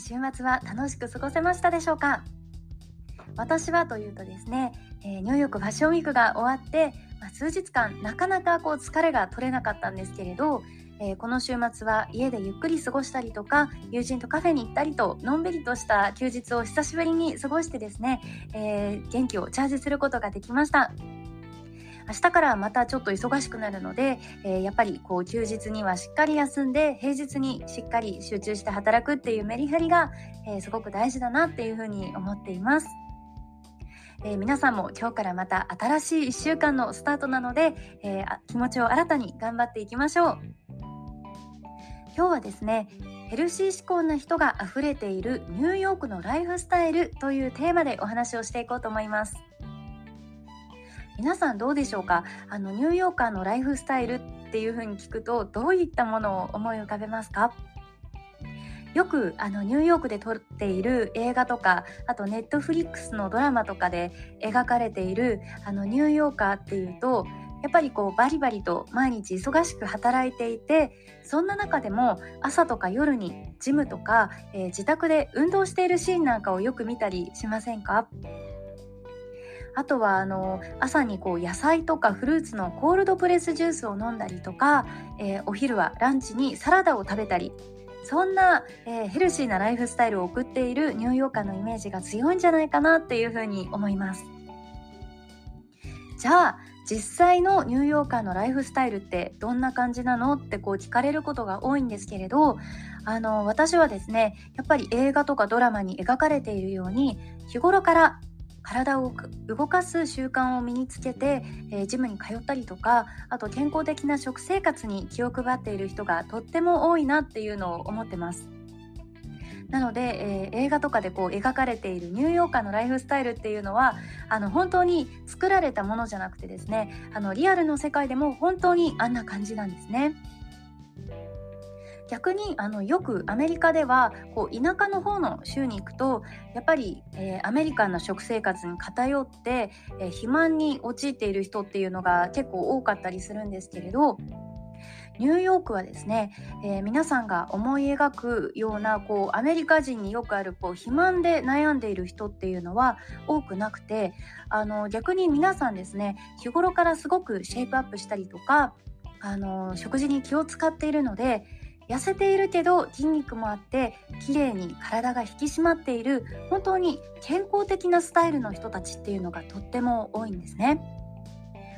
週末は楽しく過ごせましたでしょうか？私はというとですね、え、ニューヨークファッションウィークが終わって、まあ、数日間なかなかこう疲れが取れなかったんですけれど、えー、この週末は家でゆっくり過ごしたりとか友人とカフェに行ったりとのんびりとした休日を久しぶりに過ごしてですね、えー、元気をチャージすることができました。明日からまたちょっと忙しくなるので、えー、やっぱりこう休日にはしっかり休んで平日にしっかり集中して働くっていうメリハリが、えー、すごく大事だなっていうふうに思っています。えー、皆さんも今日からまた新しい1週間のスタートなので、えー、気持ちを新たに頑張っていきましょう今日はですねヘルシー志向な人が溢れているニューヨークのライフスタイルというテーマでお話をしていこうと思います皆さんどうでしょうか？あのニューヨーカーのライフスタイルっていう風に聞くとどういったものを思い浮かべますか？よくあのニューヨークで撮っている映画とかあとネットフリックスのドラマとかで描かれているあのニューヨーカーっていうとやっぱりこうバリバリと毎日忙しく働いていてそんな中でも朝とか夜にジムとか、えー、自宅で運動しているシーンなんかをよく見たりしませんか？あとはあの朝にこう野菜とかフルーツのコールドプレスジュースを飲んだりとか、えー、お昼はランチにサラダを食べたりそんな、えー、ヘルシーなライフスタイルを送っているニューヨーカーのイメージが強いんじゃないかなっていうふうに思います。じゃあ実際のニューヨーカーのライフスタイルってどんな感じなのってこう聞かれることが多いんですけれどあの私はですねやっぱり映画とかドラマに描かれているように日頃から体を動かす習慣を身につけて、えー、ジムに通ったりとかあと健康的な食生活に気を配っている人がとっても多いなっていうのを思ってます。なので、えー、映画とかでこう描かれているニューヨーカーのライフスタイルっていうのはあの本当に作られたものじゃなくてですねあのリアルの世界でも本当にあんな感じなんですね。逆にあのよくアメリカではこう田舎の方の州に行くとやっぱり、えー、アメリカンな食生活に偏って、えー、肥満に陥っている人っていうのが結構多かったりするんですけれどニューヨークはですね、えー、皆さんが思い描くようなこうアメリカ人によくあるこう肥満で悩んでいる人っていうのは多くなくてあの逆に皆さんですね日頃からすごくシェイプアップしたりとかあの食事に気を使っているので痩せているけど筋肉もあって綺麗に体が引き締まっている本当に健康的なスタイルの人たちっていうのがとっても多いんですね。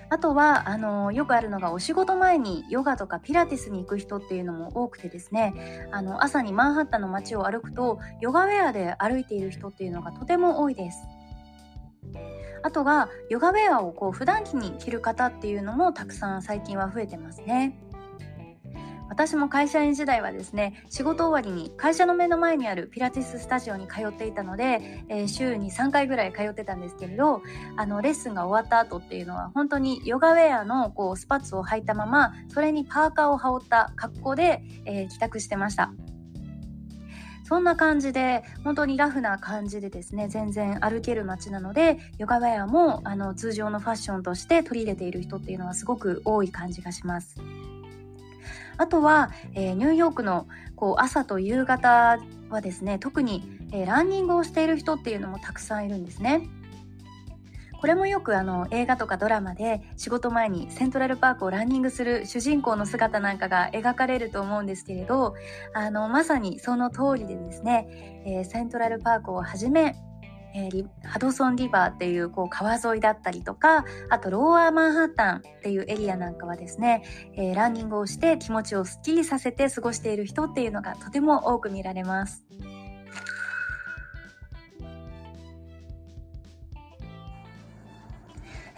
あとはあのよくあるのがお仕事前にヨガとかピラティスに行く人っていうのも多くてですねあの朝にマンハッタンの街を歩くとヨガウェアで歩いている人っていうのがとても多いです。あとはヨガウェアをこう普段着に着る方っていうのもたくさん最近は増えてますね。私も会社員時代はですね仕事終わりに会社の目の前にあるピラティススタジオに通っていたので、えー、週に3回ぐらい通ってたんですけれどあのレッスンが終わった後っていうのは本当にヨガウェアのこうスパッツを履いたままそれにパーカーを羽織った格好で、えー、帰宅してました。そんな感じで本当にラフな感じでですね全然歩ける街なのでヨガウェアもあの通常のファッションとして取り入れている人っていうのはすごく多い感じがします。あとは、えー、ニューヨークのこう朝と夕方はですね特に、えー、ランニングをしている人っていうのもたくさんいるんですね。これもよくあの映画とかドラマで仕事前にセントラルパークをランニングする主人公の姿なんかが描かれると思うんですけれどあのまさにその通りでですね、えー、セントラルパークをはじめえー、ハドソンリバーっていうこう川沿いだったりとかあとローアーマンハッタンっていうエリアなんかはですね、えー、ランニングをして気持ちをすっきりさせて過ごしている人っていうのがとても多く見られます。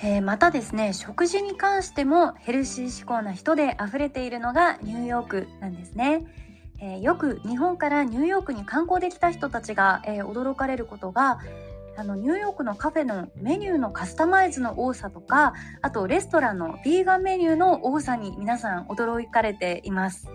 えー、またですね食事に関してもヘルシー志向な人で溢れているのがニューヨークなんですね。えー、よく日本からニューヨークに観光できた人たちが、えー、驚かれることがあのニューヨークのカフェのメニューのカスタマイズの多さとかあとレストランのヴィーガンメニューの多さに皆さん驚かれています。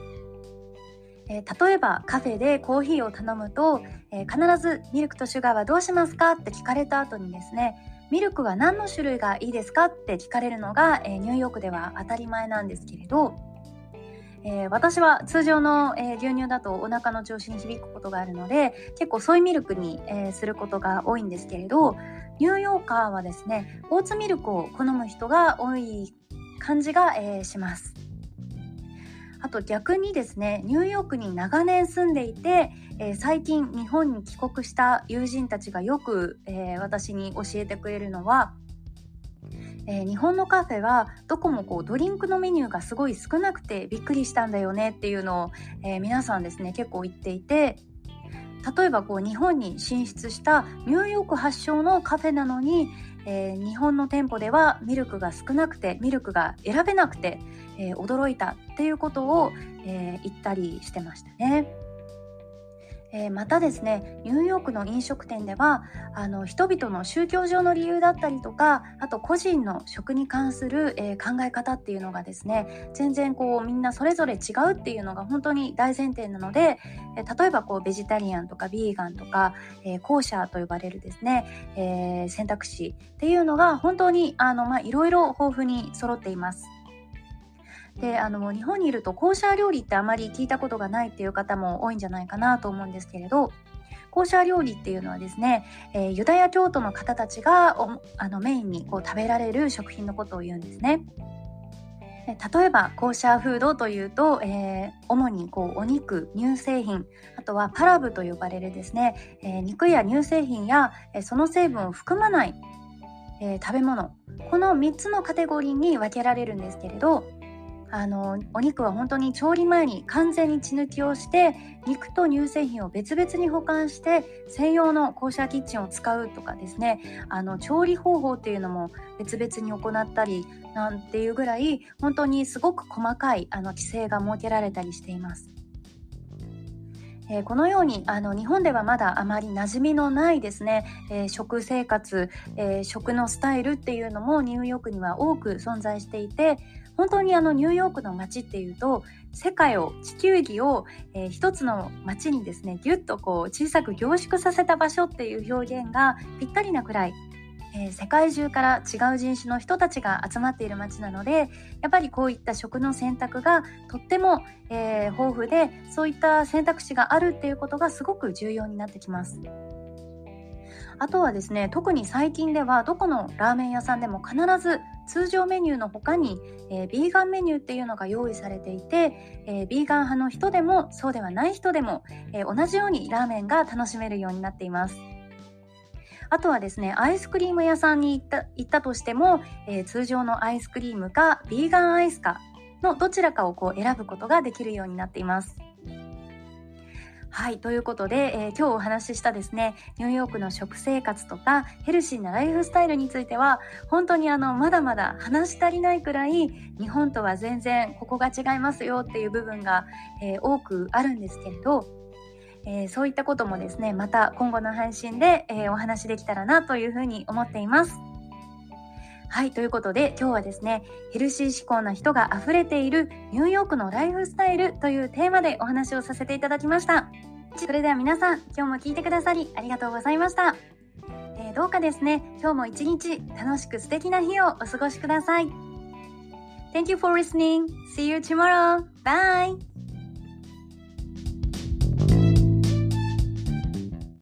えー、例えばカフェでコーヒーを頼むと、えー、必ず「ミルクとシュガーはどうしますか?」って聞かれた後にですね「ミルクは何の種類がいいですか?」って聞かれるのが、えー、ニューヨークでは当たり前なんですけれどえー、私は通常の、えー、牛乳だとお腹の調子に響くことがあるので結構ソイミルクに、えー、することが多いんですけれどニューヨーカーはですねオーツミルクを好む人が多い感じが、えします。あと逆にですねニューヨークに長年住んでいて、え最近日本に帰国した友人たちがよく、え私に教えてくれるのはえー、日本のカフェはどこもこうドリンクのメニューがすごい少なくてびっくりしたんだよねっていうのを、えー、皆さんですね結構言っていて例えばこう日本に進出したニューヨーク発祥のカフェなのに、えー、日本の店舗ではミルクが少なくてミルクが選べなくて、え驚いたっていうことを、え言ったりしてましたね。えー、またですねニューヨークの飲食店ではあの人々の宗教上の理由だったりとかあと個人の食に関する、えー、考え方っていうのがですね全然こうみんなそれぞれ違うっていうのが本当に大前提なので、えー、例えばこうベジタリアンとかビーガンとか、えー、後者と呼ばれるですね、え選択肢っていうのが本当にあの、まあ、いろいろ豊富に揃っています。であの日本にいるとコーシャー料理ってあまり聞いたことがないっていう方も多いんじゃないかなと思うんですけれどコーシャー料理っていうのはですね、えー、ユダヤ教徒の方たちがあのメインにこう食べられる食品のことを言うんですね。例えばコーシャーフードというと、えー、主にこうお肉乳製品あとはパラブと呼ばれるですね、えー、肉や乳製品や、えー、その成分を含まない、え食べ物この3つのカテゴリーに分けられるんですけれどあのお肉は本当に調理前に完全に血抜きをして肉と乳製品を別々に保管して専用のコーシャーキッチンを使うとかですねあの調理方法っていうのも別々に行ったりなんていうぐらい本当にすごく細かいあの規制が設けられたりしています。えー、このようにあの日本ではまだあまり馴染みのないですね、えー、食生活、えー、食のスタイルっていうのもニューヨークには多く存在していて本当にあのニューヨークの街っていうと世界を地球儀を、えー、一つの街にですねぎゅっとこう小さく凝縮させた場所っていう表現がぴったりなくらい、えー、世界中から違う人種の人たちが集まっている街なのでやっぱりこういった食の選択がとっても、えー、豊富でそういった選択肢があるっていうことがすごく重要になってきます。あとはですね特に最近ではどこのラーメン屋さんでも必ず通常メニューの他に、えー、ビーガンメニューっていうのが用意されていて、えー、ビーガン派の人でもそうではない人でも、えー、同じようにラーメンが楽しめるようになっています。あとはですねアイスクリーム屋さんに行った行ったとしても、えー、通常のアイスクリームかビーガンアイスかのどちらかをこう選ぶことができるようになっています。はい、ということで、えー、今日お話ししたですね、ニューヨークの食生活とかヘルシーなライフスタイルについては、本当にあの、まだまだ話し足りないくらい、日本とは全然ここが違いますよっていう部分が、えー、多くあるんですけれど、えー、そういったこともですね、また今後の配信で、えお話できたらなというふうに思っています。はい、ということで今日はですね、ヘルシー志向な人が溢れているニューヨークのライフスタイルというテーマでお話をさせていただきました。それでは皆さん、今日も聞いてくださりありがとうございました。えー、どうかですね、今日も一日楽しく素敵な日をお過ごしください。Thank you for listening. See you tomorrow. Bye.